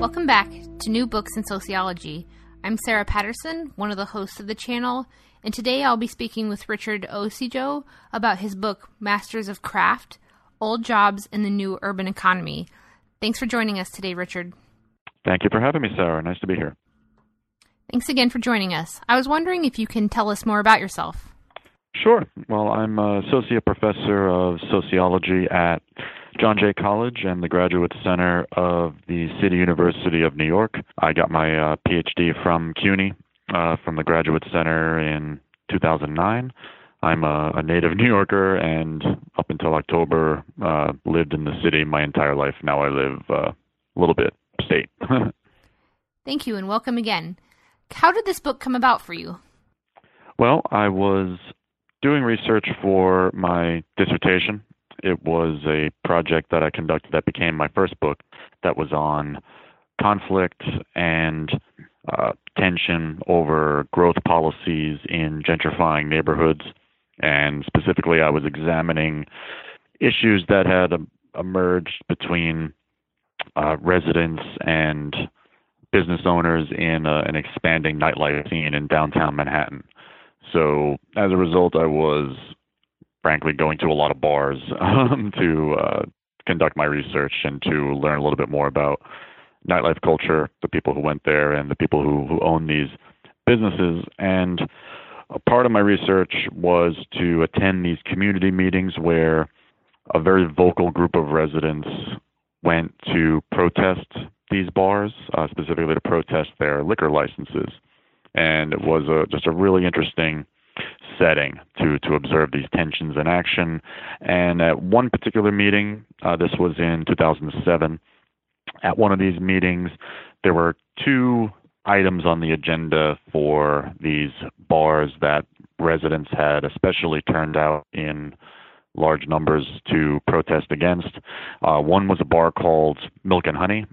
Welcome back to New Books in Sociology. I'm Sarah Patterson, one of the hosts of the channel, and today I'll be speaking with Richard Ocejo about his book Masters of Craft Old Jobs in the New Urban Economy. Thanks for joining us today, Richard. Thank you for having me, Sarah. Nice to be here. Thanks again for joining us. I was wondering if you can tell us more about yourself. Sure. Well, I'm Associate Professor of Sociology at John Jay College and the Graduate Center of the City University of New York. I got my uh, PhD from CUNY, uh, from the Graduate Center in 2009. I'm a, a, native New Yorker and up until October uh, lived in the city my entire life. Now I live uh, a little bit state. Thank you and welcome again. How did this book come about for you? Well, I was doing research for my dissertation. It was a project that I conducted that became my first book that was on conflict and uh, tension over growth policies in gentrifying neighborhoods. And specifically, I was examining issues that had um, emerged between uh, residents and business owners in uh, an expanding nightlife scene in downtown Manhattan. So as a result, I was frankly going to a lot of bars um, to uh, conduct my research and to learn a little bit more about nightlife culture, the people who went there, and the people who, who own these businesses. And a part of my research was to attend these community meetings where a very vocal group of residents went to protest these bars, uh, specifically to protest their liquor licenses and it was a, just a really interesting setting to to observe these tensions in action. And at one particular meeting, uh, this was in 2007. At one of these meetings, there were two items on the agenda for these bars that residents had especially turned out in large numbers to protest against. Uh, one was a bar called Milk and Honey,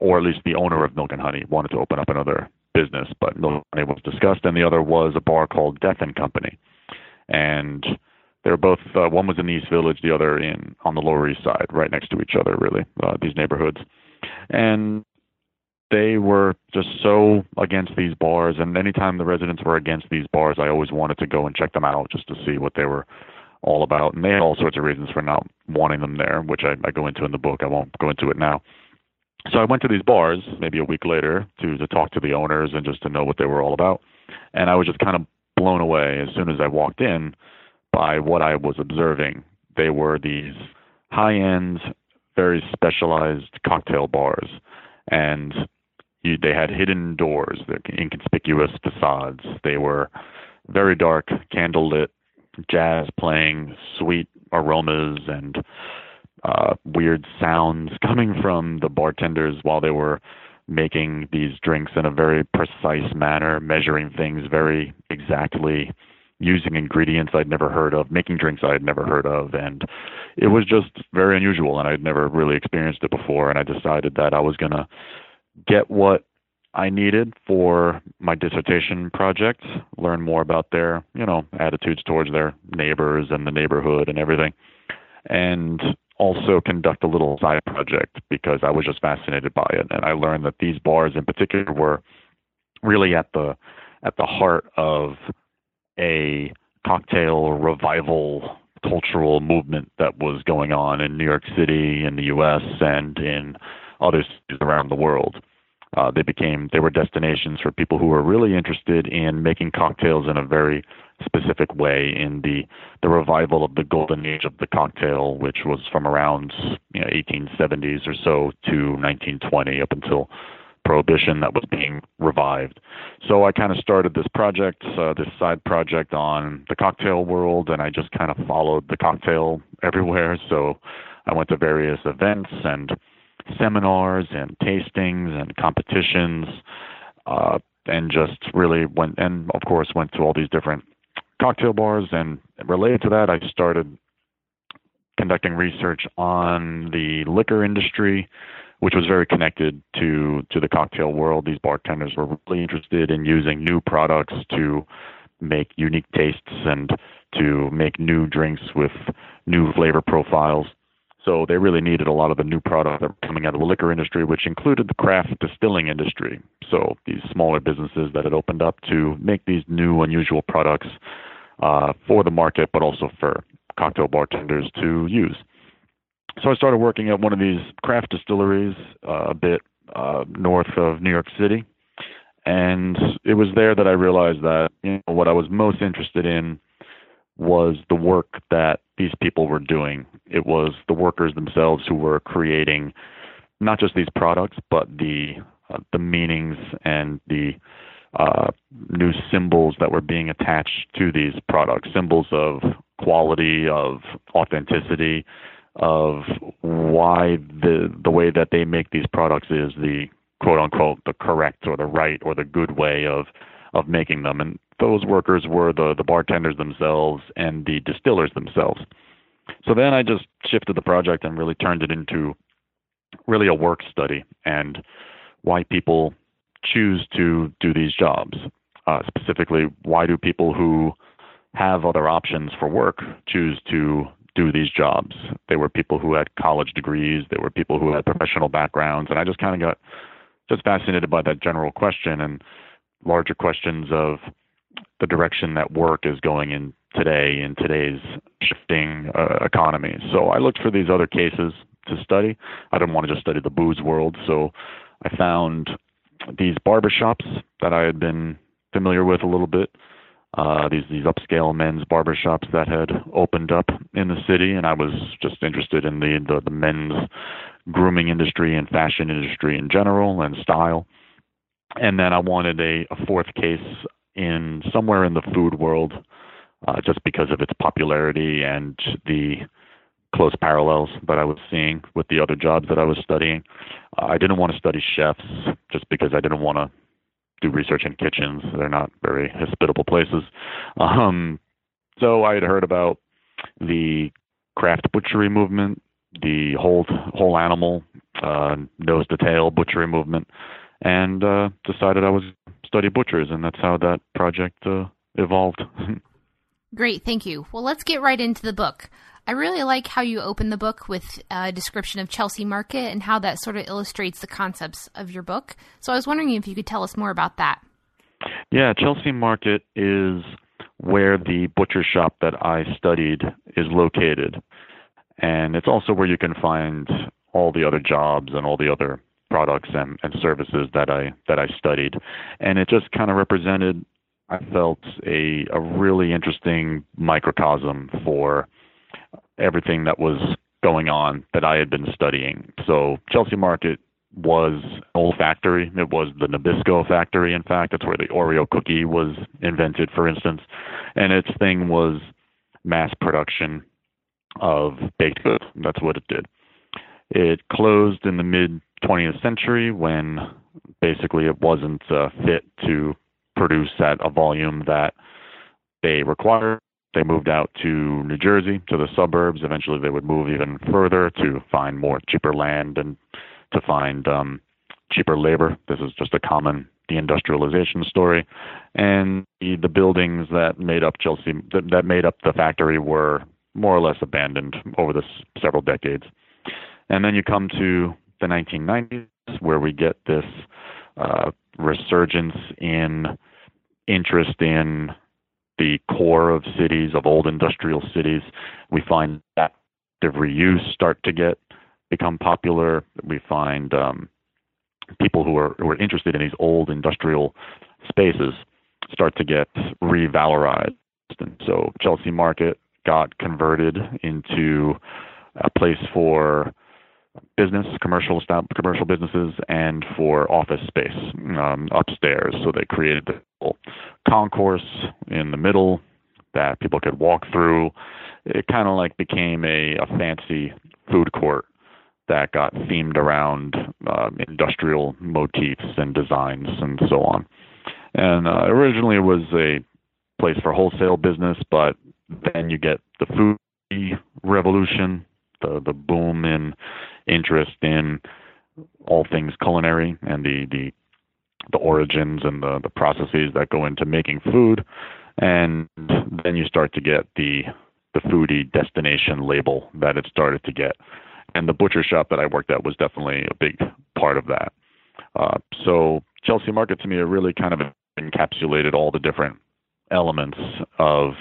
or at least the owner of Milk and Honey wanted to open up another business, but money was discussed. And the other was a bar called Death and Company, and they're both uh, one was in the East Village, the other in on the Lower East Side, right next to each other, really. Uh, these neighborhoods, and they were just so against these bars. And anytime the residents were against these bars, I always wanted to go and check them out just to see what they were all about. And they had all sorts of reasons for not wanting them there, which I, I go into in the book. I won't go into it now so I went to these bars maybe a week later to to talk to the owners and just to know what they were all about. And I was just kind of blown away as soon as I walked in by what I was observing. They were these high-end, very specialized cocktail bars, and you, they had hidden doors, the inconspicuous facades. They were very dark, candlelit, jazz playing, sweet aromas, and uh, weird sounds coming from the bartenders while they were making these drinks in a very precise manner, measuring things very exactly, using ingredients I'd never heard of, making drinks I'd never heard of, and it was just very unusual, and I'd never really experienced it before. And I decided that I was gonna get what I needed for my dissertation project, learn more about their, you know, attitudes towards their neighbors and the neighborhood and everything. And also conduct a little side project because I was just fascinated by it, and I learned that these bars in particular were really at the at the heart of a cocktail revival cultural movement that was going on in New York City, in the U.S., and in other cities around the world. Uh, they became they were destinations for people who were really interested in making cocktails in a very specific way in the the revival of the golden age of the cocktail, which was from around you know, 1870s or so to 1920 up until prohibition that was being revived. So I kind of started this project, uh, this side project on the cocktail world, and I just kind of followed the cocktail everywhere. So I went to various events and seminars and tastings and competitions, uh, and just really went and of course went to all these different cocktail bars. And related to that, I started conducting research on the liquor industry, which was very connected to to the cocktail world. These bartenders were really interested in using new products to make unique tastes and to make new drinks with new flavor profiles. So they really needed a lot of the new product that were coming out of the liquor industry, which included the craft distilling industry. So these smaller businesses that had opened up to make these new, unusual products uh, for the market, but also for cocktail bartenders to use. So I started working at one of these craft distilleries uh, a bit uh, north of New York City, and it was there that I realized that you know, what I was most interested in was the work that these people were doing. It was the workers themselves who were creating not just these products, but the uh, the meanings and the uh, new symbols that were being attached to these products, symbols of quality, of authenticity, of why the the way that they make these products is the quote unquote the correct or the right or the good way of of making them. And those workers were the the bartenders themselves and the distillers themselves. So then I just shifted the project and really turned it into really a work study and why people choose to do these jobs. Uh, specifically, why do people who have other options for work choose to do these jobs? They were people who had college degrees, they were people who had professional backgrounds, and I just kind of got just fascinated by that general question and larger questions of the direction that work is going in today in today's shifting uh, economy. So I looked for these other cases to study. I didn't want to just study the booze world, so I found these barbershops that I had been familiar with a little bit. Uh, these these upscale men's barbershops that had opened up in the city, and I was just interested in the, the the men's grooming industry and fashion industry in general and style. And then I wanted a, a fourth case in somewhere in the food world, uh, just because of its popularity and the close parallels that I was seeing with the other jobs that I was studying. Uh, I didn't want to study chefs just because I didn't want to do research in kitchens. They're not very hospitable places. Um, so I had heard about the craft butchery movement, the whole whole animal uh, nose to tail butchery movement, and uh, decided I was study butchers, and that's how that project uh, evolved. Great, thank you. Well, let's get right into the book. I really like how you open the book with a description of Chelsea Market and how that sort of illustrates the concepts of your book. So I was wondering if you could tell us more about that. Yeah, Chelsea Market is where the butcher shop that I studied is located. And it's also where you can find all the other jobs and all the other products and, and services that I that I studied. And it just kind of represented I felt a a really interesting microcosm for everything that was going on that I had been studying. So Chelsea Market was an old factory. It was the Nabisco factory, in fact. That's where the Oreo cookie was invented, for instance. And its thing was mass production of baked goods. That's what it did. It closed in the mid 20th century when basically it wasn't uh, fit to produce at a volume that they required. They moved out to New Jersey, to the suburbs. Eventually, they would move even further to find more cheaper land and to find um, cheaper labor. This is just a common deindustrialization story. And the, the buildings that made up Chelsea, that, that made up the factory, were more or less abandoned over the several decades. And then you come to the 1990s, where we get this uh, resurgence in interest in the core of cities, of old industrial cities. We find active reuse start to get become popular. We find um, people who are who are interested in these old industrial spaces start to get revalorized. And so Chelsea Market got converted into a place for business, commercial commercial businesses, and for office space um, upstairs. So they created a concourse in the middle that people could walk through. It kind of like became a, a fancy food court that got themed around um, industrial motifs and designs and so on. And uh, originally it was a place for wholesale business, but then you get the food revolution, the the boom in interest in all things culinary and the the the origins and the the processes that go into making food and then you start to get the the foodie destination label that it started to get and the butcher shop that I worked at was definitely a big part of that. Uh, so Chelsea Market to me, really kind of encapsulated all the different elements of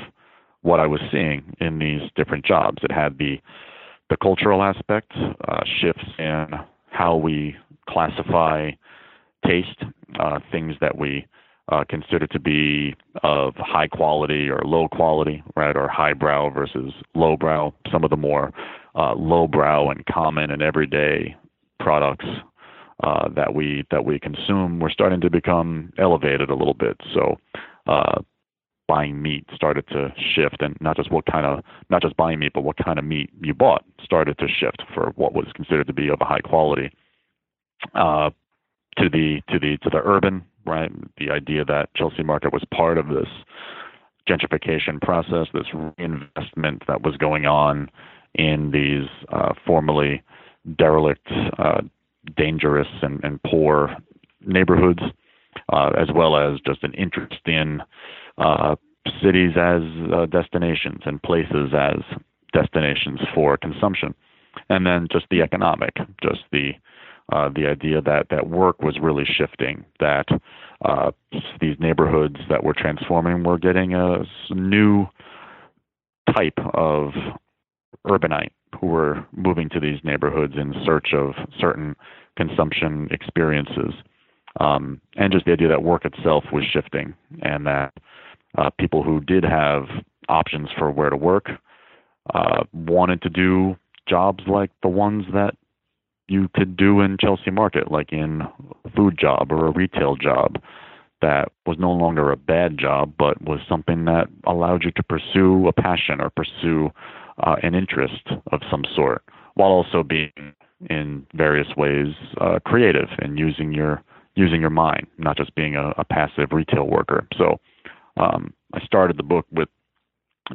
what I was seeing in these different jobs. It had the the cultural aspect, uh, shifts in how we classify taste, uh, things that we uh, consider to be of high quality or low quality, right, or highbrow versus lowbrow. Some of the more uh, lowbrow and common and everyday products uh, that we that we consume were starting to become elevated a little bit. So uh, buying meat started to shift, and not just what kind of not just buying meat, but what kind of meat you bought started to shift for what was considered to be of a high quality. Uh, to the to the to the urban right, the idea that Chelsea Market was part of this gentrification process, this reinvestment that was going on in these uh, formerly derelict, uh, dangerous, and, and poor neighborhoods, uh, as well as just an interest in uh, cities as uh, destinations and places as destinations for consumption, and then just the economic, just the uh, the idea that that work was really shifting, that uh, these neighborhoods that were transforming were getting a new type of urbanite who were moving to these neighborhoods in search of certain consumption experiences. Um, and just the idea that work itself was shifting and that uh, people who did have options for where to work uh, wanted to do jobs like the ones that you could do in Chelsea Market, like in a food job or a retail job that was no longer a bad job, but was something that allowed you to pursue a passion or pursue uh, an interest of some sort, while also being in various ways uh, creative and using your using your mind, not just being a, a passive retail worker. So um, I started the book with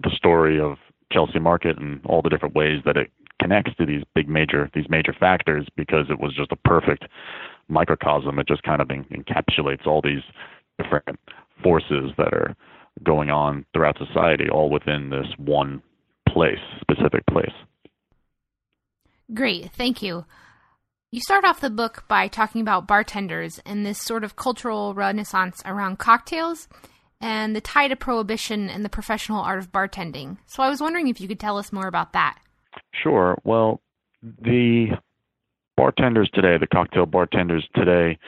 the story of Chelsea Market and all the different ways that it connects to these big major these major factors because it was just a perfect microcosm. It just kind of encapsulates all these different forces that are going on throughout society, all within this one place, specific place. Great, thank you. You start off the book by talking about bartenders and this sort of cultural renaissance around cocktails and the tie to prohibition and the professional art of bartending. So I was wondering if you could tell us more about that. Sure. Well, the bartenders today, the cocktail bartenders today,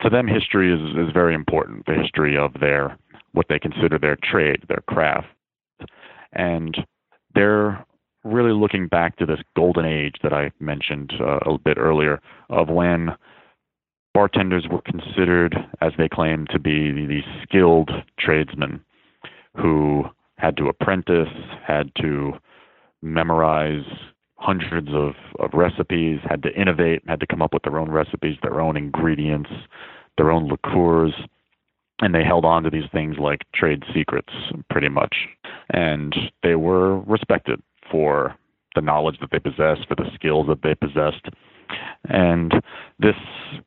to them history is, is very important. The history of their what they consider their trade, their craft. And they're really looking back to this golden age that I mentioned uh, a bit earlier of when bartenders were considered, as they claim, to be these skilled tradesmen who had to apprentice, had to memorize hundreds of, of recipes, had to innovate, had to come up with their own recipes, their own ingredients, their own liqueurs, and they held on to these things like trade secrets pretty much. And they were respected for the knowledge that they possessed, for the skills that they possessed. And this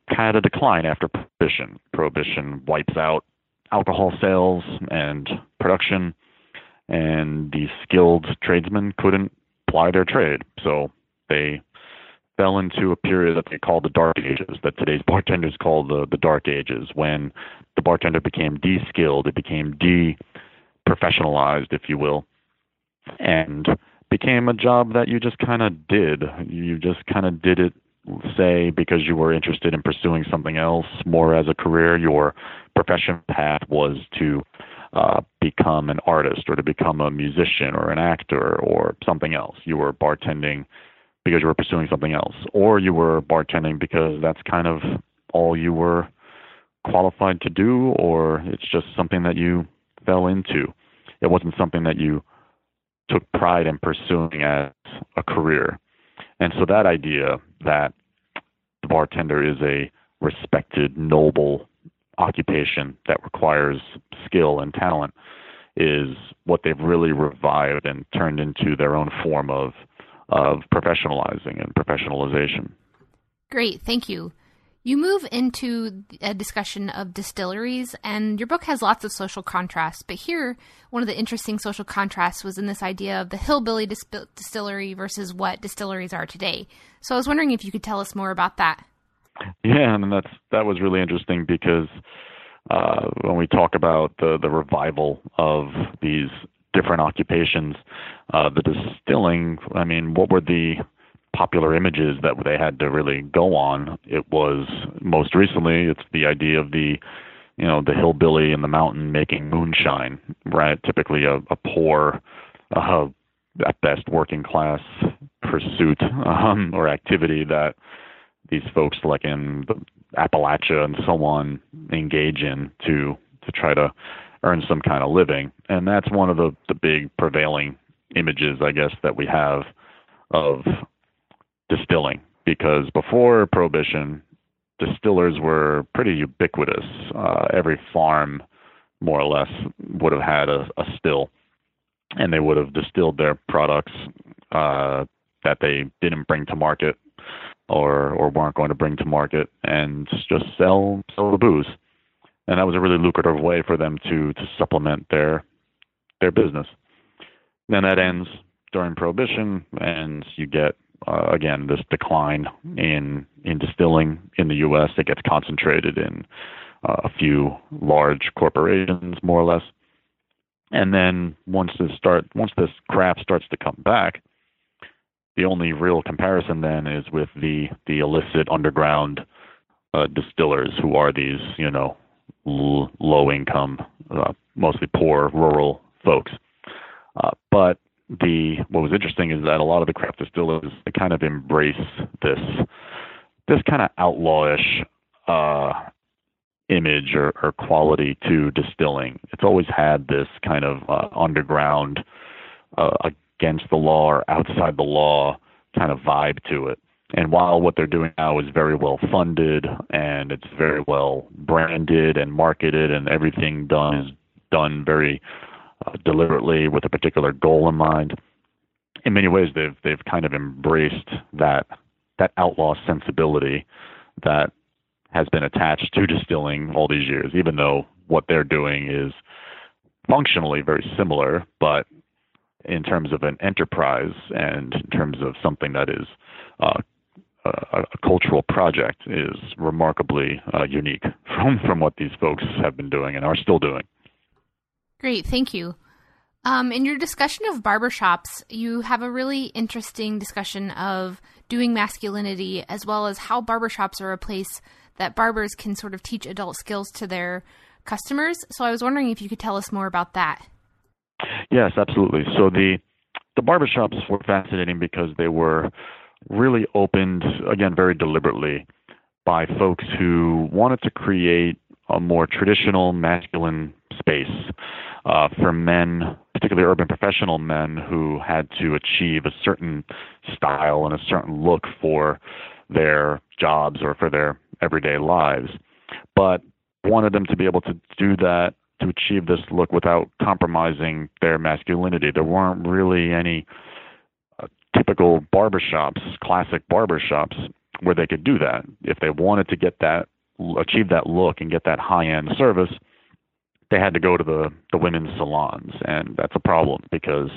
had a decline after Prohibition. Prohibition wipes out alcohol sales and production and these skilled tradesmen couldn't ply their trade. So they fell into a period that they call the dark ages, that today's bartenders call the, the dark ages, when the bartender became de-skilled, it became de-professionalized, if you will, and became a job that you just kind of did. You just kind of did it, say, because you were interested in pursuing something else more as a career. Your profession path was to uh, become an artist or to become a musician or an actor or something else. You were bartending because you were pursuing something else, or you were bartending because that's kind of all you were qualified to do, or it's just something that you fell into. It wasn't something that you took pride in pursuing as a career. And so that idea that the bartender is a respected, noble occupation that requires skill and talent is what they've really revived and turned into their own form of of professionalizing and professionalization. Great, thank you. You move into a discussion of distilleries, and your book has lots of social contrasts. But here, one of the interesting social contrasts was in this idea of the hillbilly dis- distillery versus what distilleries are today. So I was wondering if you could tell us more about that. Yeah, and that's that was really interesting because uh, when we talk about the the revival of these different occupations, uh, the distilling. I mean, what were the popular images that they had to really go on. It was most recently it's the idea of the you know the hillbilly in the mountain making moonshine, right? Typically a, a poor, uh, at best working class pursuit um, or activity that these folks like in the Appalachia and so on engage in to to try to earn some kind of living, and that's one of the the big prevailing images, I guess, that we have of distilling because before prohibition, distillers were pretty ubiquitous. Uh, every farm, more or less, would have had a, a still, and they would have distilled their products uh, that they didn't bring to market or or weren't going to bring to market, and just sell sell the booze. And that was a really lucrative way for them to to supplement their their business. Then that ends during prohibition, and you get uh, again, this decline in in distilling in the U.S. It gets concentrated in uh, a few large corporations, more or less. And then once this start once this craft starts to come back, the only real comparison then is with the the illicit underground uh, distillers, who are these you know l- low income, uh, mostly poor rural folks. Uh, but the what was interesting is that a lot of the craft distillers they kind of embrace this this kind of outlawish uh, image or, or quality to distilling. It's always had this kind of uh, underground, uh, against the law or outside the law kind of vibe to it. And while what they're doing now is very well funded and it's very well branded and marketed and everything done is done very uh, deliberately with a particular goal in mind. In many ways, they've they've kind of embraced that that outlaw sensibility that has been attached to distilling all these years, even though what they're doing is functionally very similar, but in terms of an enterprise and in terms of something that is uh, a, a, cultural project is remarkably uh, unique from from what these folks have been doing and are still doing. Great, thank you. Um, in your discussion of barbershops, you have a really interesting discussion of doing masculinity as well as how barbershops are a place that barbers can sort of teach adult skills to their customers. So I was wondering if you could tell us more about that. Yes, absolutely. So the the barbershops were fascinating because they were really opened again very deliberately by folks who wanted to create a more traditional masculine space uh, for men, particularly urban professional men who had to achieve a certain style and a certain look for their jobs or for their everyday lives, but wanted them to be able to do that to achieve this look without compromising their masculinity. There weren't really any uh, typical barbershops, classic barbershops, where they could do that. If they wanted to get that, achieve that look and get that high end service, they had to go to the the women's salons, and that's a problem because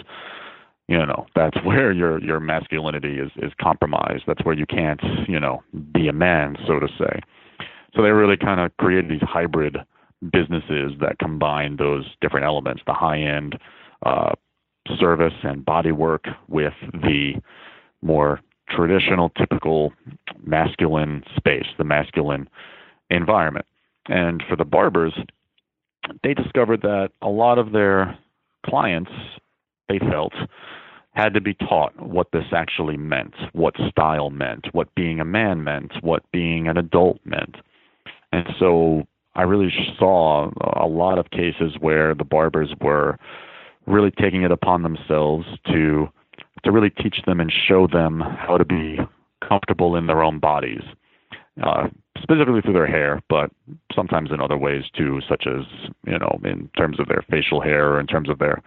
you know that's where your your masculinity is is compromised. That's where you can't you know be a man, so to say. So they really kind of created these hybrid businesses that combine those different elements, the high end uh, service and body work with the more traditional, typical masculine space, the masculine environment. And for the barbers, they discovered that a lot of their clients, they felt, had to be taught what this actually meant, what style meant, what being a man meant, what being an adult meant. And so I really saw a lot of cases where the barbers were really taking it upon themselves to to really teach them and show them how to be comfortable in their own bodies. Uh, specifically through their hair, but sometimes in other ways too, such as you know, in terms of their facial hair or in terms of their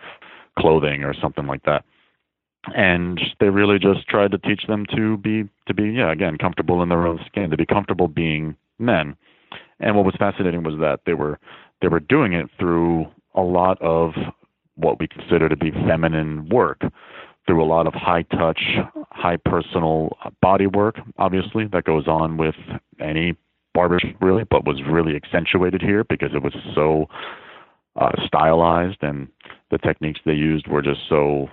clothing or something like that. and they really just tried to teach them to be to be yeah again comfortable in their own skin to be comfortable being men and what was fascinating was that they were they were doing it through a lot of what we consider to be feminine work through a lot of high touch high personal body work obviously that goes on with any barbershop really but was really accentuated here because it was so uh, stylized and the techniques they used were just so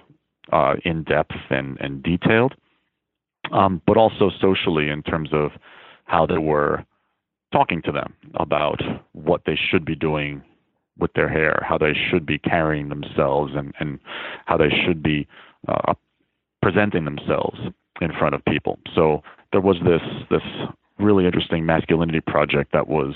uh, in depth and, and detailed, um, but also socially in terms of how they were talking to them about what they should be doing with their hair, how they should be carrying themselves, and, and how they should be uh, presenting themselves in front of people. So there was this this really interesting masculinity project that was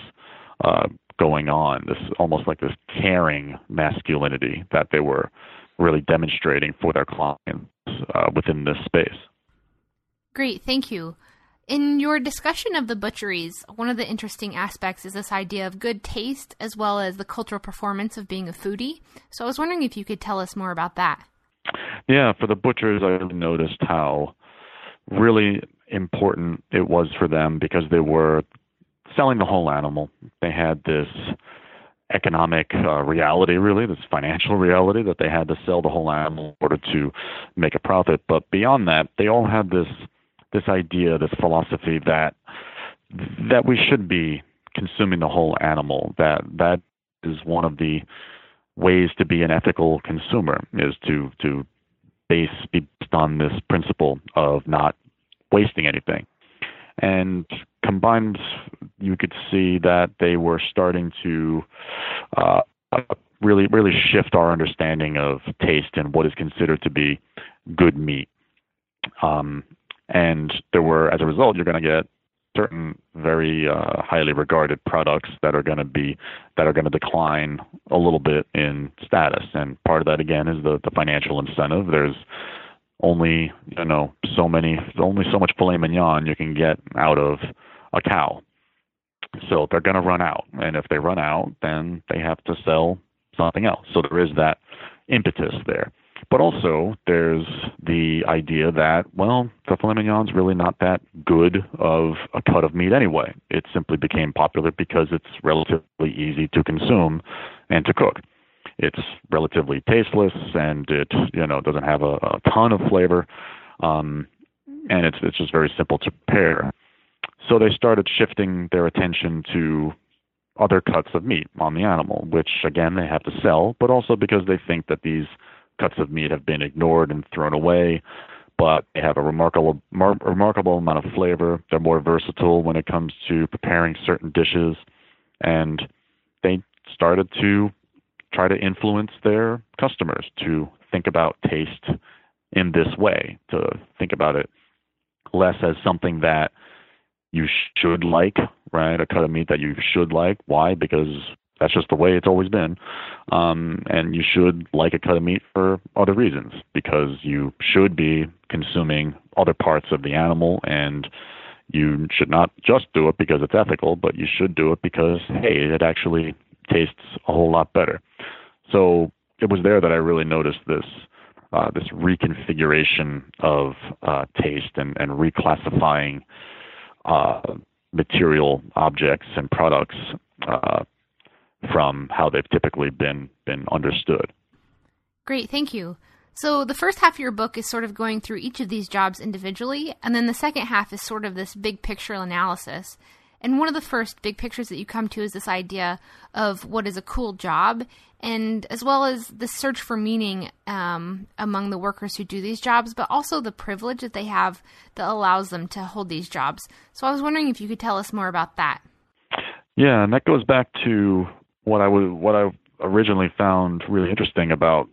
uh, going on. This almost like this caring masculinity that they were really demonstrating for their clients uh, within this space. Great, thank you. In your discussion of the butcheries, one of the interesting aspects is this idea of good taste as well as the cultural performance of being a foodie. So I was wondering if you could tell us more about that. Yeah, for the butchers, I really noticed how really important it was for them because they were selling the whole animal. They had this economic uh, reality, really, this financial reality that they had to sell the whole animal in order to make a profit. But beyond that, they all had this this idea, this philosophy that that we should be consuming the whole animal. That that is one of the ways to be an ethical consumer is to to base be based on this principle of not wasting anything. And combined, you could see that they were starting to uh, really, really shift our understanding of taste and what is considered to be good meat. Um, and there were, as a result, you're going to get certain very uh, highly regarded products that are going to be that are going to decline a little bit in status. And part of that again is the the financial incentive. There's only you know so many only so much filet mignon you can get out of a cow. So they're going to run out, and if they run out, then they have to sell something else. So there is that impetus there. But also, there's the idea that, well, the filet mignon's really not that good of a cut of meat anyway. It simply became popular because it's relatively easy to consume and to cook. It's relatively tasteless and it, you know, doesn't have a, a ton of flavor, um, and it's it's just very simple to prepare. So they started shifting their attention to other cuts of meat on the animal, which again they have to sell, but also because they think that these cuts of meat have been ignored and thrown away. But they have a remarkable, mar- remarkable amount of flavor. They're more versatile when it comes to preparing certain dishes, and they started to try to influence their customers to think about taste in this way, to think about it less as something that you should like, right? A cut of meat that you should like. Why? Because that's just the way it's always been. Um, and you should like a cut of meat for other reasons because you should be consuming other parts of the animal and you should not just do it because it's ethical, but you should do it because, hey, it actually tastes a whole lot better. So it was there that I really noticed this uh, this reconfiguration of uh, taste and, and reclassifying uh, material objects and products uh, from how they've typically been been understood. Great, thank you. So the first half of your book is sort of going through each of these jobs individually, and then the second half is sort of this big picture analysis. And one of the first big pictures that you come to is this idea of what is a cool job, and as well as the search for meaning um, among the workers who do these jobs, but also the privilege that they have that allows them to hold these jobs. So I was wondering if you could tell us more about that. Yeah, and that goes back to what I was what I originally found really interesting about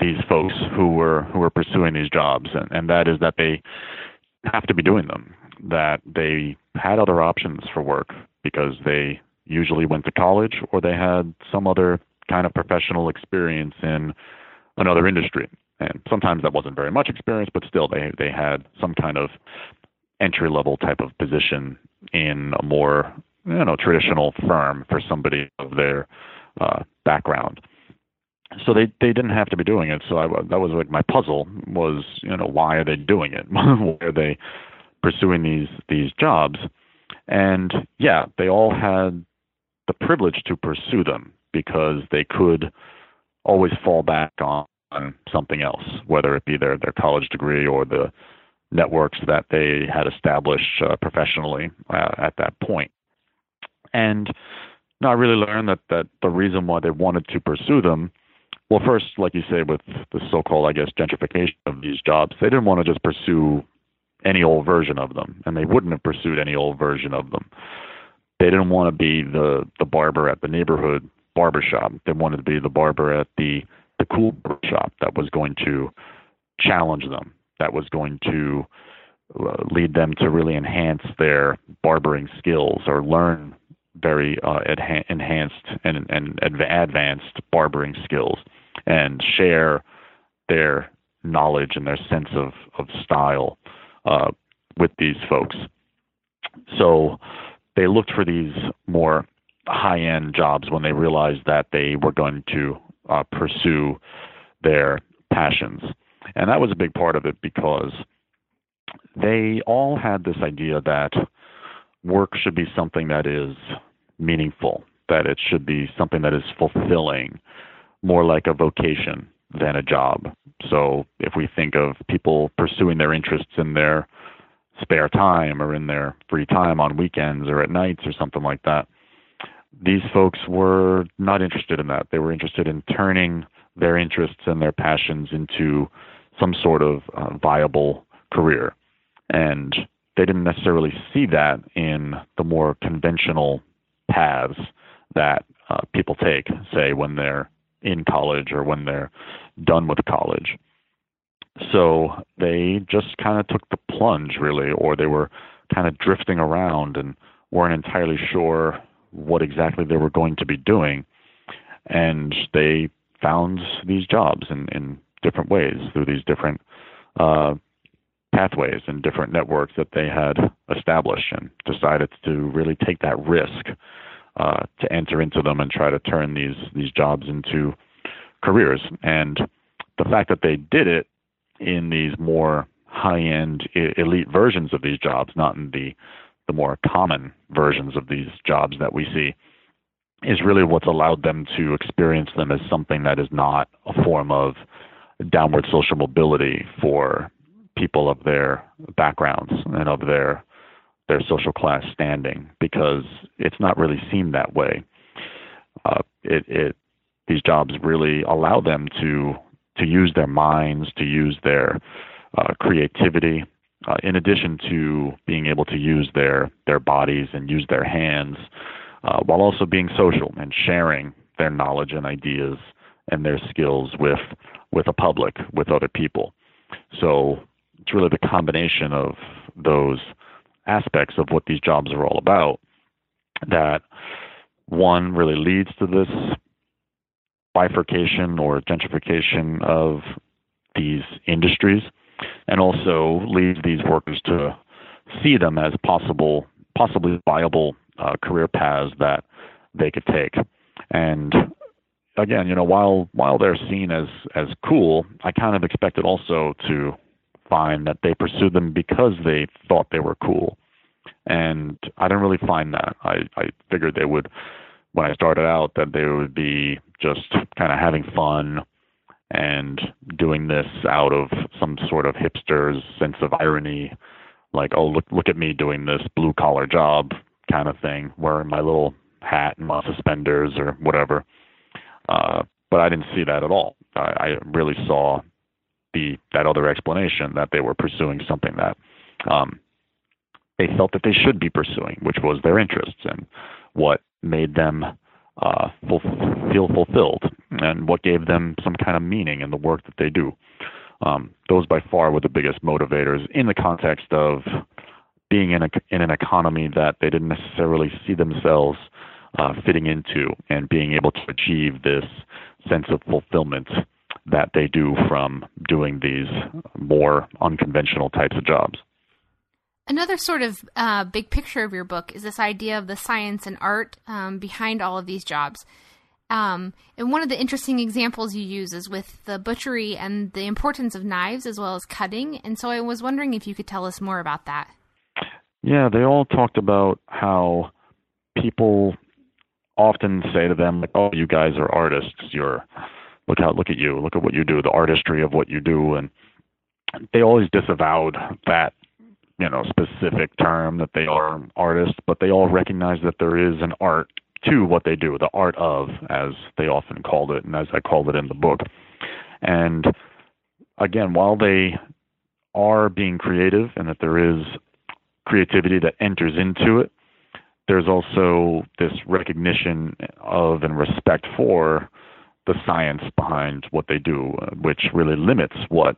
these folks who were who were pursuing these jobs, and, and that is that they have to be doing them that they had other options for work because they usually went to college or they had some other kind of professional experience in another industry. And sometimes that wasn't very much experience, but still they they had some kind of entry level type of position in a more you know traditional firm for somebody of their uh, background. so they they didn't have to be doing it. So I, that was like my puzzle was you know why are they doing it? why are they pursuing these these jobs? And yeah, they all had the privilege to pursue them because they could always fall back on, something else, whether it be their their college degree or the networks that they had established uh, professionally uh, at that point. And no, I really learned that that the reason why they wanted to pursue them, well, first, like you say, with the so-called, I guess, gentrification of these jobs, they didn't want to just pursue any old version of them, and they wouldn't have pursued any old version of them. They didn't want to be the the barber at the neighborhood barber shop. They wanted to be the barber at the the cool shop that was going to challenge them, that was going to uh, lead them to really enhance their barbering skills or learn very uh, adha- enhanced and, and advanced barbering skills and share their knowledge and their sense of, of style uh, with these folks. So they looked for these more high end jobs when they realized that they were going to uh, pursue their passions. And that was a big part of it because they all had this idea that work should be something that is meaningful, that it should be something that is fulfilling, more like a vocation than a job. So if we think of people pursuing their interests in their spare time or in their free time on weekends or at nights or something like that, these folks were not interested in that. They were interested in turning their interests and their passions into some sort of uh, viable career. And they didn't necessarily see that in the more conventional paths that uh, people take, say, when they're in college or when they're done with college. So they just kind of took the plunge, really, or they were kind of drifting around and weren't entirely sure what exactly they were going to be doing. And they found these jobs in, in different ways through these different uh, pathways and different networks that they had established and decided to really take that risk uh, to enter into them and try to turn these these jobs into careers. And the fact that they did it in these more high-end elite versions of these jobs, not in the the more common versions of these jobs that we see, is really what's allowed them to experience them as something that is not a form of downward social mobility for people of their backgrounds and of their their social class standing because it's not really seen that way. Uh, it, it these jobs really allow them to to use their minds, to use their uh, creativity, uh, in addition to being able to use their their bodies and use their hands, uh, while also being social and sharing their knowledge and ideas and their skills with with a public, with other people. So it's really the combination of those aspects of what these jobs are all about that one really leads to this bifurcation or gentrification of these industries and also leads these workers to see them as possible possibly viable uh, career paths that they could take. And again you know while while they're seen as as cool i kind of expected also to find that they pursued them because they thought they were cool. And I didn't really find that. I, I figured they would, when I started out, that they would be just kind of having fun and doing this out of some sort of hipster's sense of irony, like, oh, look, look at me doing this blue collar job kind of thing, wearing my little hat and my suspenders or whatever. Uh, but I didn't see that at all. I, I really saw the that other explanation that they were pursuing something that um, they felt that they should be pursuing, which was their interests and what made them uh, feel fulfilled and what gave them some kind of meaning in the work that they do. Um, those by far were the biggest motivators in the context of being in a in an economy that they didn't necessarily see themselves uh, fitting into and being able to achieve this sense of fulfillment that they do from doing these more unconventional types of jobs. Another sort of uh, big picture of your book is this idea of the science and art um, behind all of these jobs. Um, and one of the interesting examples you use is with the butchery and the importance of knives as well as cutting. And so I was wondering if you could tell us more about that. Yeah, they all talked about how people often say to them, like, "Oh, you guys are artists. You're look how look at you. Look at what you do. The artistry of what you do." And they always disavowed that you know specific term that they are artists, but they all recognize that there is an art to what they do, the art of, as they often called it, and as I called it in the book. And again, while they are being creative and that there is creativity that enters into it, there's also this recognition of and respect for the science behind what they do, which really limits what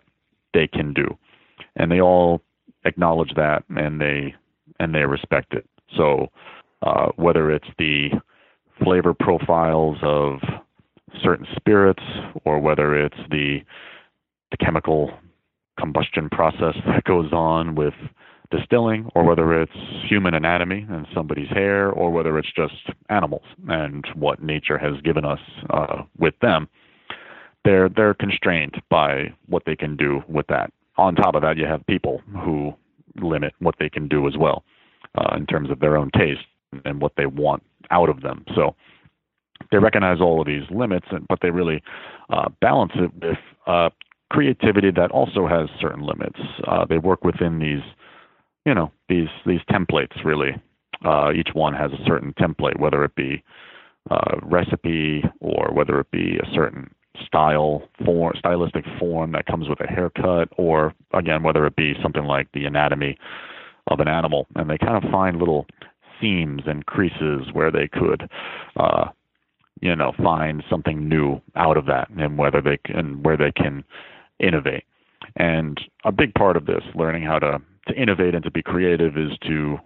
they can do. And they all acknowledge that and they and they respect it. So uh, whether it's the flavor profiles of certain spirits or whether it's the the chemical combustion process that goes on with distilling or whether it's human anatomy and somebody's hair or whether it's just animals and what nature has given us uh, with them they're they're constrained by what they can do with that. On top of that you have people who limit what they can do as well uh, in terms of their own taste and what they want out of them. So they recognize all of these limits but they really uh, balance it with uh, creativity that also has certain limits. Uh, they work within these you know these these templates really. Uh, each one has a certain template, whether it be uh, recipe or whether it be a certain style form, stylistic form that comes with a haircut, or again whether it be something like the anatomy of an animal, and they kind of find little seams and creases where they could. Uh, you know, find something new out of that, and whether they can, where they can innovate. And a big part of this, learning how to to innovate and to be creative is to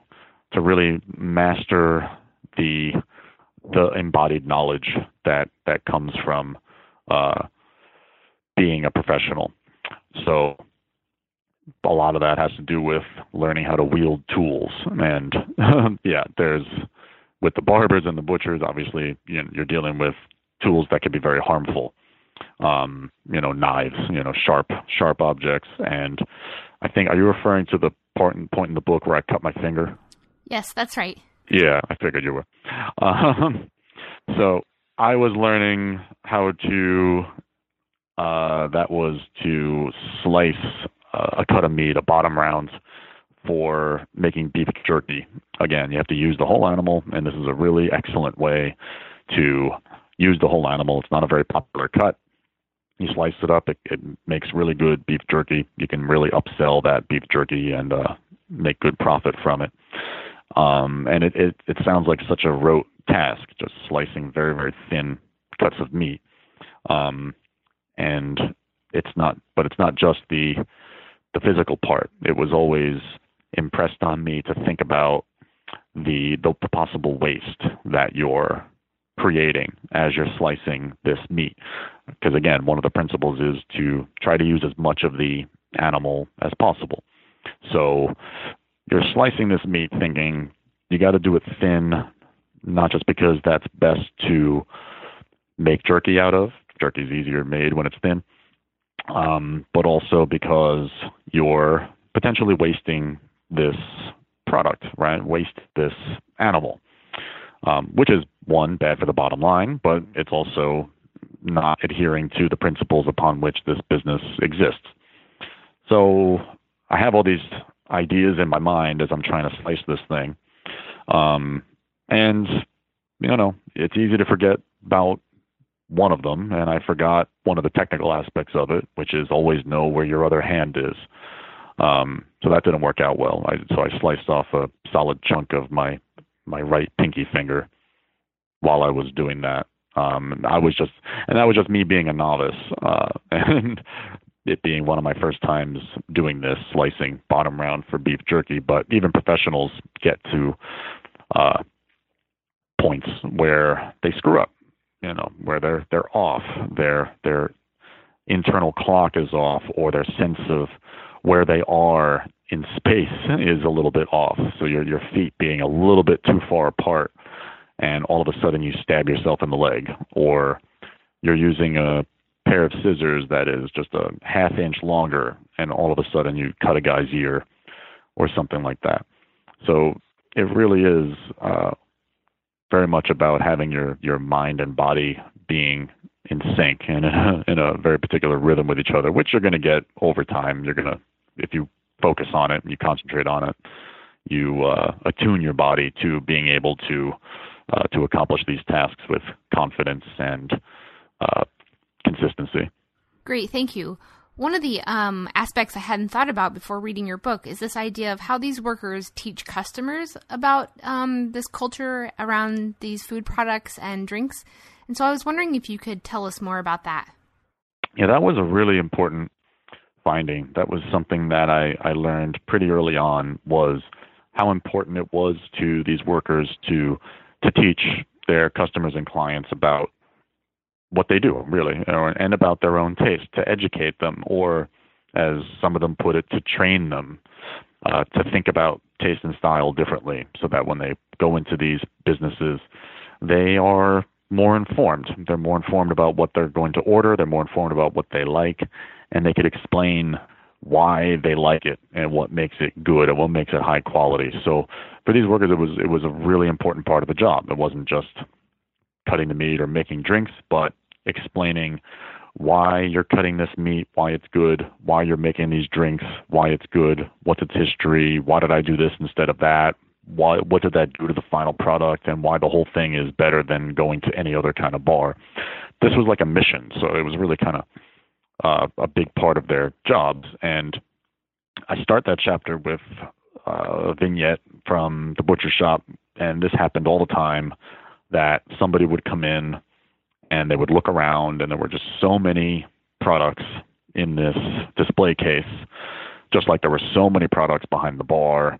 to really master the the embodied knowledge that that comes from uh, being a professional. So a lot of that has to do with learning how to wield tools. And yeah, there's with the barbers and the butchers, obviously you know, you're dealing with tools that can be very harmful. Um, you know, knives, you know, sharp sharp objects, and I think are you referring to the part in, point in the book where I cut my finger? Yes, that's right. Yeah, I figured you were. Um, so I was learning how to. Uh, that was to slice uh, a cut of meat, a bottom round, for making beef jerky. Again, you have to use the whole animal, and this is a really excellent way to use the whole animal. It's not a very popular cut, you slice it up, it, it makes really good beef jerky. You can really upsell that beef jerky and uh, make good profit from it. Um, and it, it it sounds like such a rote task, just slicing very very thin cuts of meat. Um, and it's not, but it's not just the the physical part. It was always impressed on me to think about the the possible waste that you're creating as you're slicing this meat. Because again, one of the principles is to try to use as much of the animal as possible. So you're slicing this meat thinking you got to do it thin, not just because that's best to make jerky out of. Jerky is easier made when it's thin, um, but also because you're potentially wasting this product, right? Waste this animal um, which is one bad for the bottom line, but it's also not adhering to the principles upon which this business exists. So I have all these ideas in my mind as I'm trying to slice this thing, um, and you know it's easy to forget about one of them, and I forgot one of the technical aspects of it, which is always know where your other hand is. Um, so that didn't work out well. I, so I sliced off a solid chunk of my my right pinky finger while I was doing that. Um, I was just, and that was just me being a novice, uh, and it being one of my first times doing this slicing bottom round for beef jerky. But even professionals get to uh, points where they screw up, you know, where they're they're off, their their internal clock is off, or their sense of where they are in space is a little bit off. So your your feet being a little bit too far apart, and all of a sudden you stab yourself in the leg, or you're using a pair of scissors that is just a half inch longer, and all of a sudden you cut a guy's ear, or something like that. So it really is uh, very much about having your your mind and body being in sync and in a, in a very particular rhythm with each other, which you're going to get over time. You're going to if you focus on it and you concentrate on it, you uh, attune your body to being able to uh, to accomplish these tasks with confidence and uh, consistency. Great, thank you. One of the um, aspects I hadn't thought about before reading your book is this idea of how these workers teach customers about um, this culture around these food products and drinks. And so I was wondering if you could tell us more about that. Yeah, that was a really important finding. That was something that I, I learned pretty early on was how important it was to these workers to to teach their customers and clients about what they do really and about their own taste to educate them or as some of them put it to train them uh, to think about taste and style differently so that when they go into these businesses they are more informed they're more informed about what they're going to order they're more informed about what they like and they could explain why they like it and what makes it good and what makes it high quality. So for these workers, it was it was a really important part of the job. It wasn't just cutting the meat or making drinks, but explaining why you're cutting this meat, why it's good, why you're making these drinks, why it's good, what's its history, why did I do this instead of that, why what did that do to the final product, and why the whole thing is better than going to any other kind of bar. This was like a mission, so it was really kind of uh, a big part of their jobs. And I start that chapter with uh, a vignette from the butcher shop, and this happened all the time. That somebody would come in and they would look around, and there were just so many products in this display case, just like there were so many products behind the bar,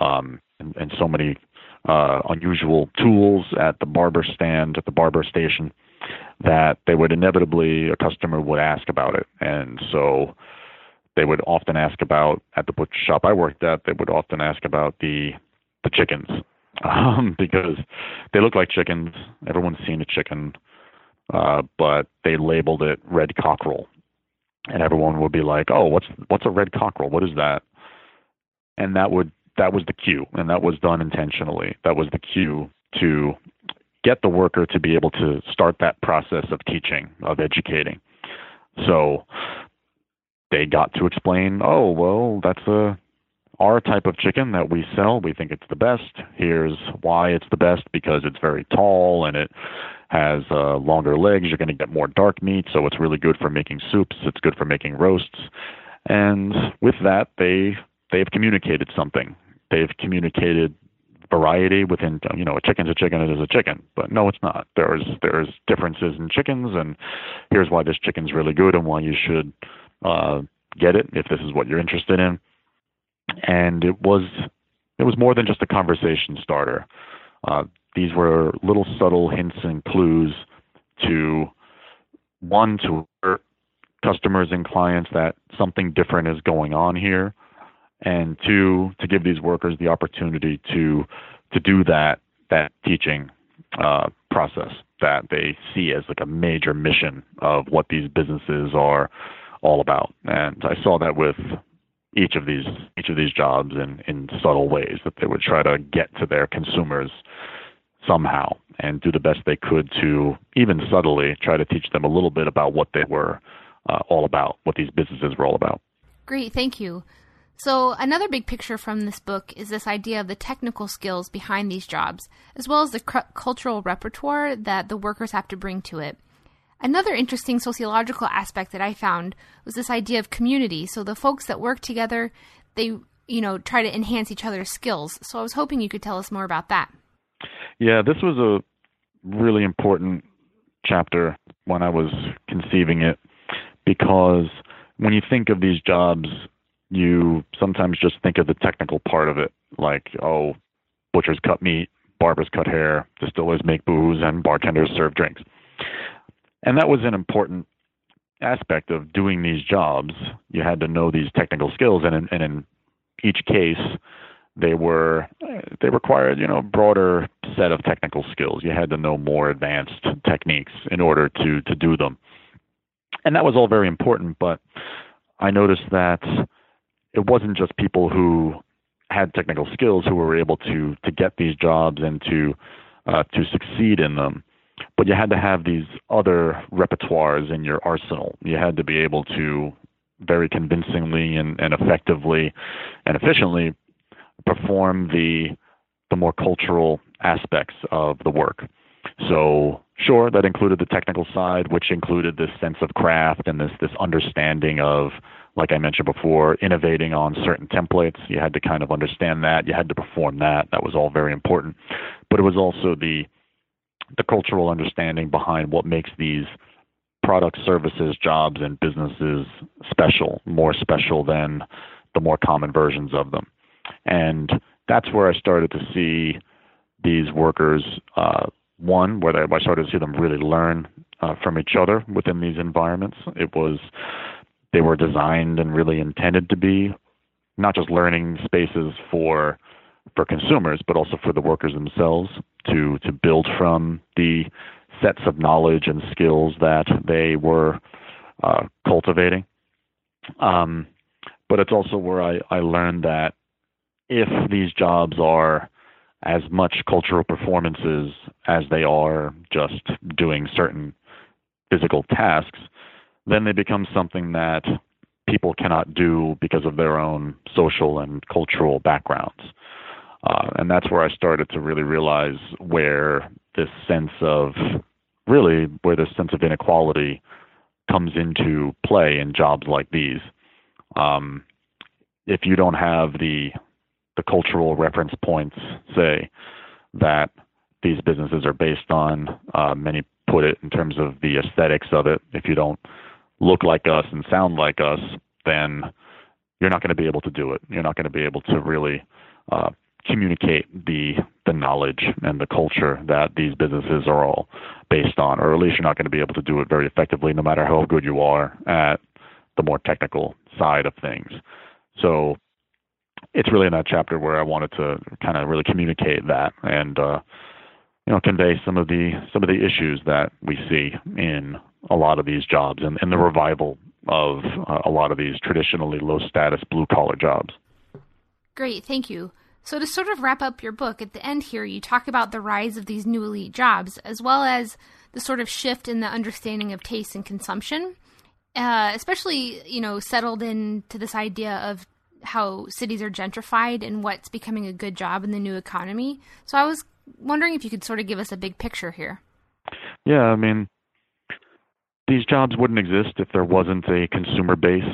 um, and, and so many uh, unusual tools at the barber stand, at the barber station that they would inevitably a customer would ask about it, and so they would often ask about at the butcher shop I worked at. They would often ask about the the chickens um, because they look like chickens. Everyone's seen a chicken, uh, but they labeled it red cockerel, and everyone would be like, "Oh, what's what's a red cockerel? What is that?" And that would that was the cue, and that was done intentionally. That was the cue to get the worker to be able to start that process of teaching, of educating. So they got to explain, oh, well, that's a our type of chicken that we sell. We think it's the best. Here's why it's the best because it's very tall and it has uh, longer legs. You're going to get more dark meat, so it's really good for making soups. It's good for making roasts. And with that, they they've communicated something. They've communicated variety within you know a chicken's a chicken it is a chicken. But no it's not. There's there's differences in chickens and here's why this chicken's really good and why you should uh get it if this is what you're interested in. And it was it was more than just a conversation starter. Uh these were little subtle hints and clues to one to customers and clients that something different is going on here and two, to give these workers the opportunity to to do that that teaching uh, process that they see as like a major mission of what these businesses are all about. And I saw that with each of these each of these jobs in in subtle ways that they would try to get to their consumers somehow and do the best they could to even subtly try to teach them a little bit about what they were uh, all about, what these businesses were all about. Great, thank you. So, another big picture from this book is this idea of the technical skills behind these jobs, as well as the cu- cultural repertoire that the workers have to bring to it. Another interesting sociological aspect that I found was this idea of community. So, the folks that work together, they, you know, try to enhance each other's skills. So, I was hoping you could tell us more about that. Yeah, this was a really important chapter when I was conceiving it because when you think of these jobs you sometimes just think of the technical part of it, like, oh, butchers cut meat, barbers cut hair, distillers make booze, and bartenders serve drinks. And that was an important aspect of doing these jobs. You had to know these technical skills, and in, and in each case, they were they required you know a broader set of technical skills. You had to know more advanced techniques in order to to do them, and that was all very important. But I noticed that it wasn't just people who had technical skills who were able to to get these jobs and to uh, to succeed in them. But you had to have these other repertoires in your arsenal. You had to be able to very convincingly and, and effectively and efficiently perform the the more cultural aspects of the work. So sure, that included the technical side, which included this sense of craft and this this understanding of, like I mentioned before, innovating on certain templates. You had to kind of understand that. You had to perform that. That was all very important. But it was also the the cultural understanding behind what makes these products, services, jobs, and businesses special, more special than the more common versions of them. And that's where I started to see these workers, uh, one, where I started to see them really learn uh, from each other within these environments. It was, they were designed and really intended to be not just learning spaces for for consumers, but also for the workers themselves to to build from the sets of knowledge and skills that they were uh, cultivating. Um, but it's also where I, I learned that if these jobs are as much cultural performances as they are just doing certain physical tasks, then they become something that people cannot do because of their own social and cultural backgrounds. Uh, and that's where I started to really realize where this sense of really where this sense of inequality comes into play in jobs like these. Um, if you don't have the the cultural reference points say that these businesses are based on. Uh, many put it in terms of the aesthetics of it. If you don't look like us and sound like us, then you're not going to be able to do it. You're not going to be able to really uh, communicate the the knowledge and the culture that these businesses are all based on, or at least you're not going to be able to do it very effectively, no matter how good you are at the more technical side of things. So it's really in that chapter where I wanted to kind of really communicate that and uh, you know convey some of the some of the issues that we see in a lot of these jobs and, and the revival of uh, a lot of these traditionally low status blue collar jobs. Great, thank you. So to sort of wrap up your book at the end here, you talk about the rise of these new elite jobs as well as the sort of shift in the understanding of taste and consumption. Uh, especially, you know, settled into this idea of how cities are gentrified and what's becoming a good job in the new economy. So I was wondering if you could sort of give us a big picture here. Yeah, I mean, these jobs wouldn't exist if there wasn't a consumer base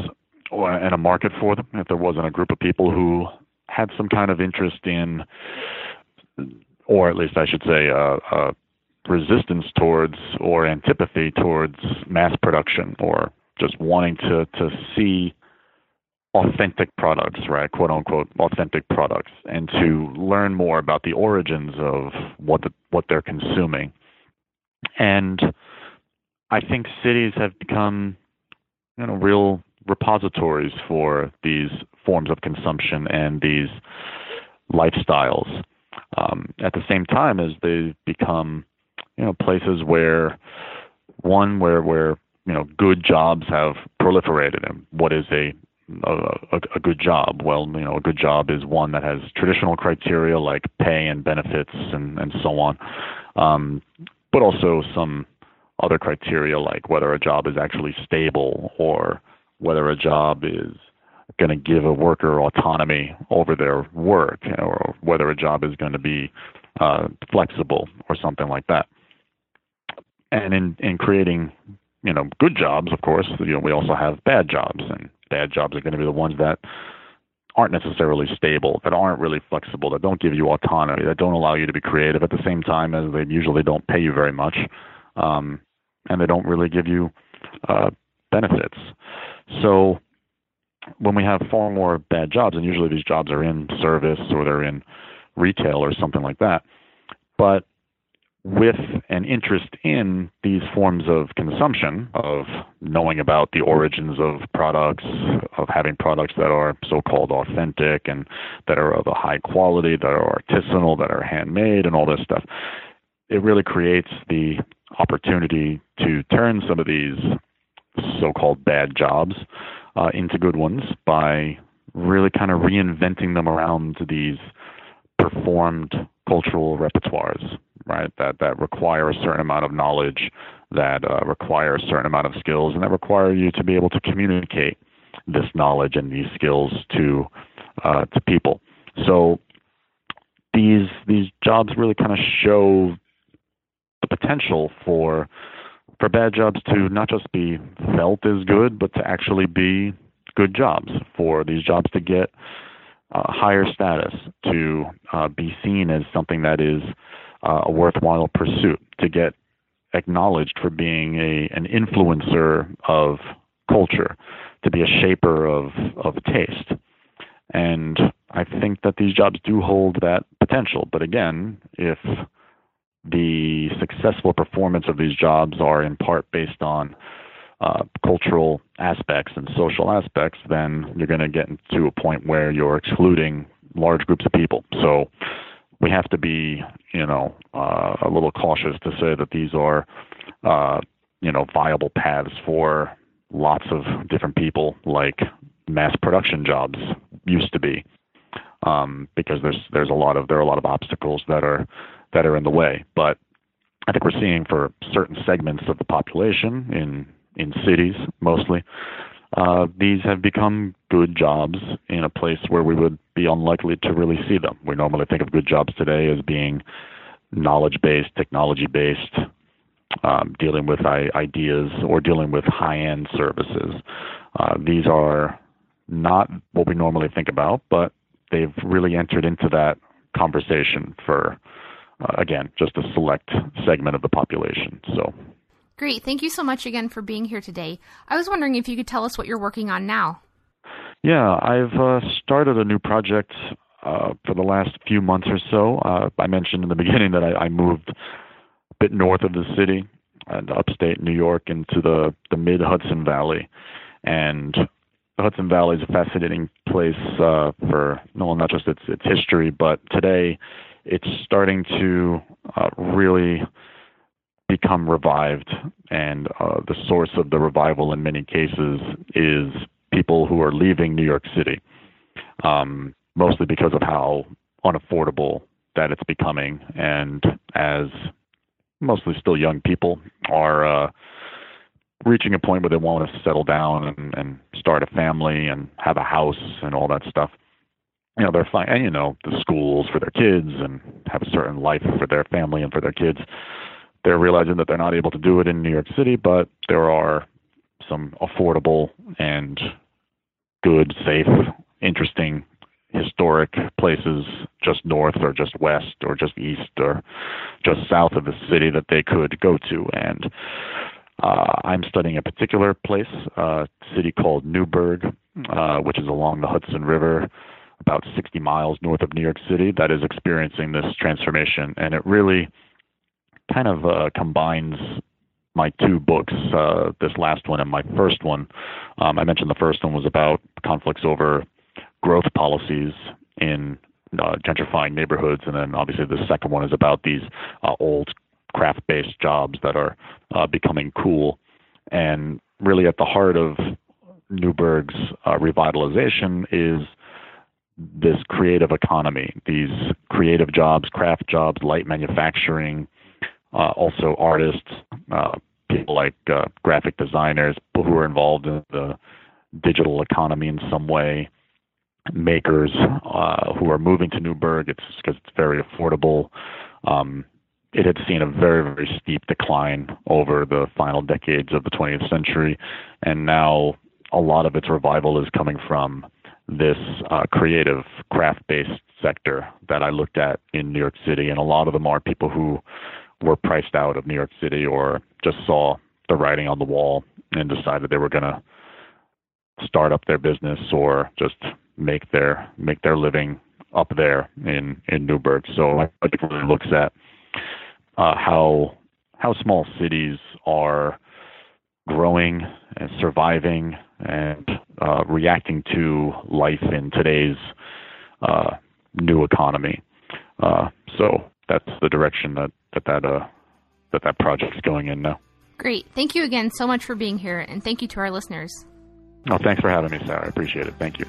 or, and a market for them, if there wasn't a group of people who had some kind of interest in, or at least I should say, uh, uh, resistance towards or antipathy towards mass production or just wanting to, to see authentic products, right? Quote unquote authentic products, and to learn more about the origins of what the, what they're consuming. And I think cities have become, you know, real repositories for these forms of consumption and these lifestyles. Um, at the same time as they become, you know, places where one where where you know good jobs have proliferated and what is a a, a, good job. Well, you know, a good job is one that has traditional criteria like pay and benefits and, and so on, um, but also some other criteria like whether a job is actually stable or whether a job is going to give a worker autonomy over their work or whether a job is going to be uh, flexible or something like that. And in, in creating, you know, good jobs, of course, you know, we also have bad jobs and bad jobs are going to be the ones that aren't necessarily stable, that aren't really flexible, that don't give you autonomy, that don't allow you to be creative at the same time as they usually don't pay you very much, um, and they don't really give you uh, benefits. So when we have far more bad jobs, and usually these jobs are in service or they're in retail or something like that, but with an interest in these forms of consumption, of knowing about the origins of products, of having products that are so called authentic and that are of a high quality, that are artisanal, that are handmade, and all this stuff, it really creates the opportunity to turn some of these so called bad jobs uh, into good ones by really kind of reinventing them around these performed cultural repertoires, right? That that require a certain amount of knowledge, that uh, require a certain amount of skills, and that require you to be able to communicate this knowledge and these skills to uh, to people. So these these jobs really kind of show the potential for for bad jobs to not just be felt as good, but to actually be good jobs. For these jobs to get uh, higher status, to uh, be seen as something that is uh, a worthwhile pursuit, to get acknowledged for being a an influencer of culture, to be a shaper of of taste. And I think that these jobs do hold that potential. But again, if the successful performance of these jobs are in part based on uh, cultural aspects and social aspects, then you're going to get to a point where you're excluding large groups of people. So we have to be, you know, uh, a little cautious to say that these are, uh, you know, viable paths for lots of different people, like mass production jobs used to be, um, because there's there's a lot of there are a lot of obstacles that are that are in the way. But I think we're seeing for certain segments of the population in in cities mostly, uh, these have become good jobs in a place where we would be unlikely to really see them. We normally think of good jobs today as being knowledge based, technology based, um, dealing with ideas or dealing with high end services. Uh, these are not what we normally think about, but they've really entered into that conversation for, uh, again, just a select segment of the population. So. Great. Thank you so much again for being here today. I was wondering if you could tell us what you're working on now. Yeah, I've uh, started a new project uh, for the last few months or so. Uh, I mentioned in the beginning that I, I moved a bit north of the city and upstate New York into the, the mid Hudson Valley. And the Hudson Valley is a fascinating place uh, for well, not just its its history, but today it's starting to uh, really become revived, and uh, the source of the revival in many cases is people who are leaving New York City, um, mostly because of how unaffordable that it's becoming, and as mostly still young people are uh, reaching a point where they want to settle down and, and start a family and have a house and all that stuff. You know, they're fine, and you know, the schools for their kids and have a certain life for their family and for their kids they're realizing that they're not able to do it in New York City, but there are some affordable and good, safe, interesting historic places just north or just west or just east or just south of the city that they could go to. And uh, I'm studying a particular place, a city called Newburgh, uh, which is along the Hudson River, about 60 miles north of New York City, that is experiencing this transformation. And it really kind of uh, combines my two books, uh, this last one and my first one. Um, I mentioned the first one was about conflicts over growth policies in uh, gentrifying neighborhoods, and then obviously the second one is about these uh, old craft-based jobs that are uh, becoming cool. And really, at the heart of Newburgh's uh, revitalization is this creative economy, these creative jobs, craft jobs, light manufacturing, also artists, uh, people like uh, graphic designers, people who are involved in the digital economy in some way, makers uh, who are moving to Newburgh. It's because it's very affordable. Um, it had seen a very, very steep decline over the final decades of the 20th century, and now a lot of its revival is coming from this uh, creative craft-based sector that I looked at in New York City, and a lot of them are people who were priced out of New York City or just saw the writing on the wall and decided they were going to start up their business or just make their make their living up there in in Newburgh. So I think really looks at uh, how how small cities are growing and surviving and uh, reacting to life in today's uh, new economy. Uh, so that's the direction that that that uh, that that project is going in now. Great. Thank you again so much for being here, and thank you to our listeners. Oh, thanks for having me, Sarah. I appreciate it. Thank you.